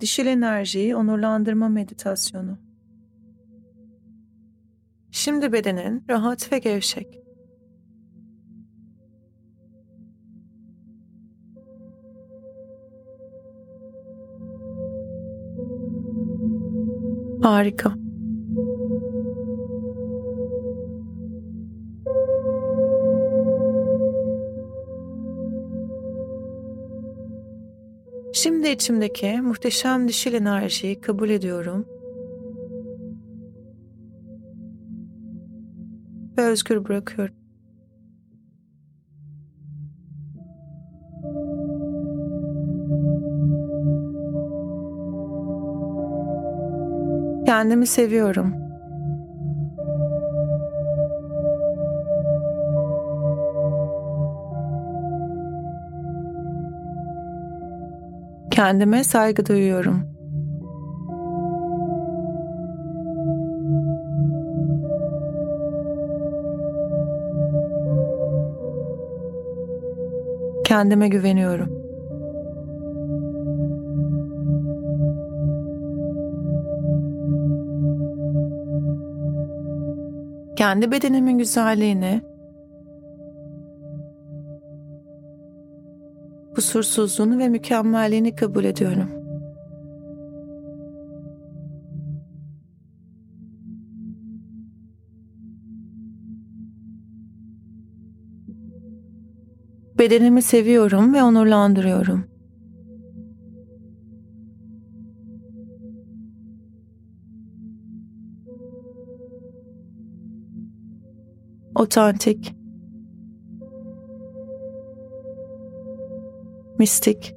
Dişil enerjiyi onurlandırma meditasyonu. Şimdi bedenin rahat ve gevşek. Harika. Şimdi içimdeki muhteşem dişil enerjiyi kabul ediyorum. Ve özgür bırakıyorum. Kendimi seviyorum. Kendime saygı duyuyorum. Kendime güveniyorum. Kendi bedenimin güzelliğini, kusursuzluğunu ve mükemmelliğini kabul ediyorum. Bedenimi seviyorum ve onurlandırıyorum. Otantik mistik,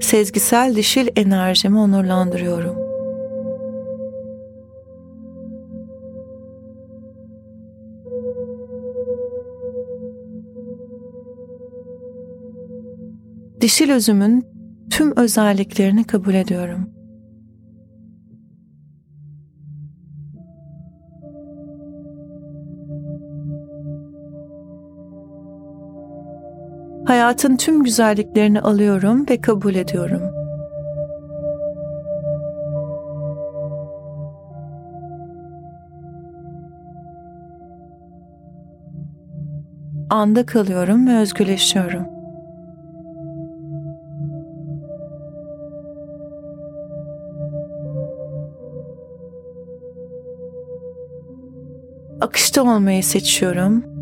sezgisel dişil enerjimi onurlandırıyorum. Dişil özümün tüm özelliklerini kabul ediyorum. Hayatın tüm güzelliklerini alıyorum ve kabul ediyorum. Anda kalıyorum ve özgürleşiyorum. Akışta olmayı seçiyorum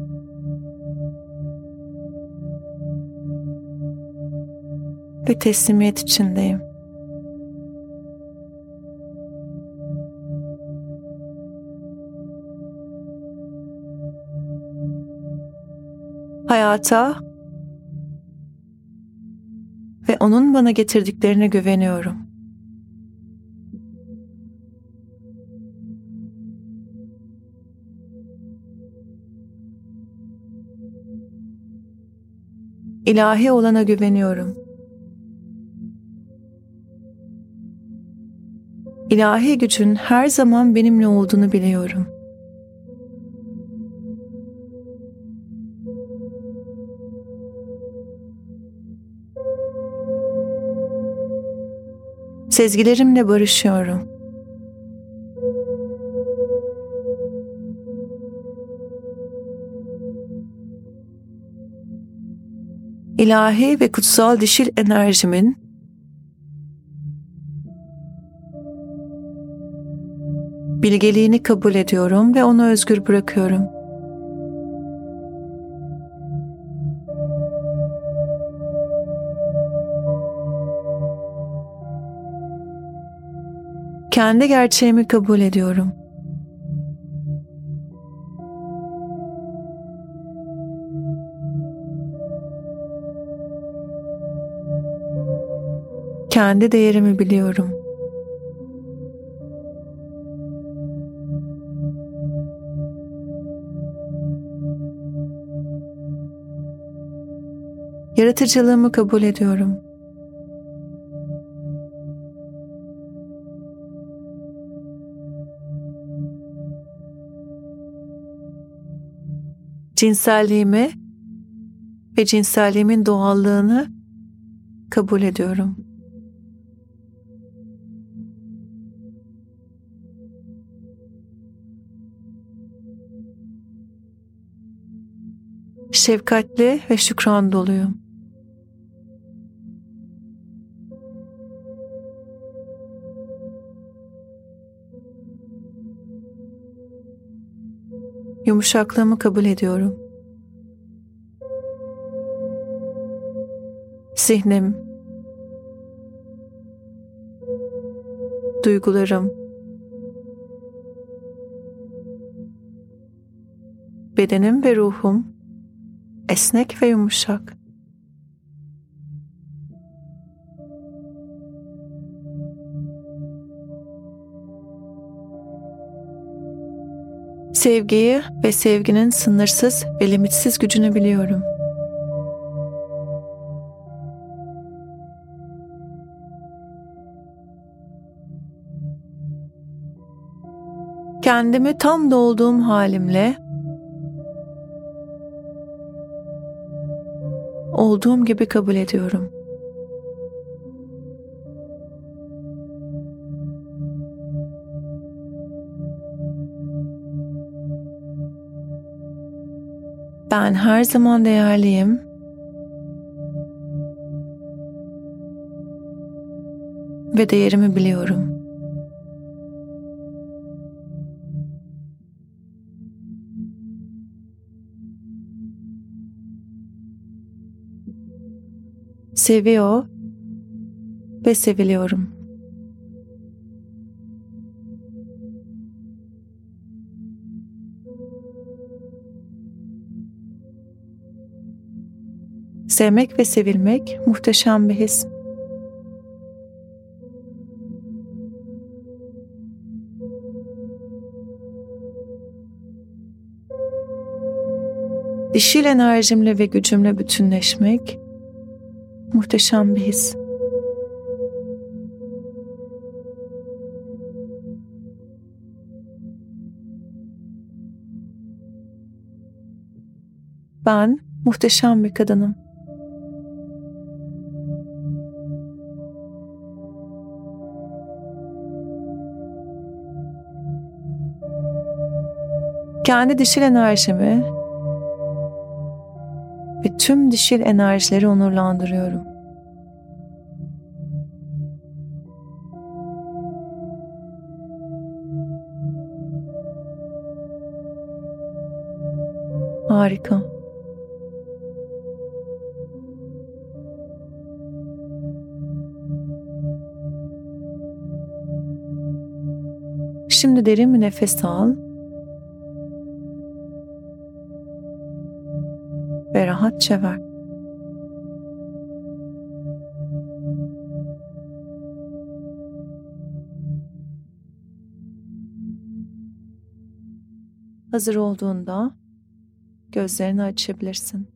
ve teslimiyet içindeyim. Hayata ve onun bana getirdiklerine güveniyorum. İlahi olana güveniyorum. İlahi gücün her zaman benimle olduğunu biliyorum. Sezgilerimle barışıyorum. İlahi ve kutsal dişil enerjimin bilgeliğini kabul ediyorum ve onu özgür bırakıyorum. Kendi gerçeğimi kabul ediyorum. Kendi değerimi biliyorum. Yaratıcılığımı kabul ediyorum. Cinselliğimi ve cinselliğimin doğallığını kabul ediyorum. Şefkatli ve şükran doluyum. Yumuşaklığımı kabul ediyorum. Zihnim, duygularım, bedenim ve ruhum esnek ve yumuşak. Sevgiyi ve sevginin sınırsız ve limitsiz gücünü biliyorum. Kendimi tam da halimle olduğum gibi kabul ediyorum. Ben her zaman değerliyim. Ve değerimi biliyorum. Seviyor ve seviliyorum. Sevmek ve sevilmek muhteşem bir his. Dişil enerjimle ve gücümle bütünleşmek muhteşem bir his. Ben muhteşem bir kadınım. Kendi dişil enerjimi ve tüm dişil enerjileri onurlandırıyorum. Harika. Şimdi derin bir nefes al ve rahatça ver. Hazır olduğunda gözlerini açabilirsin.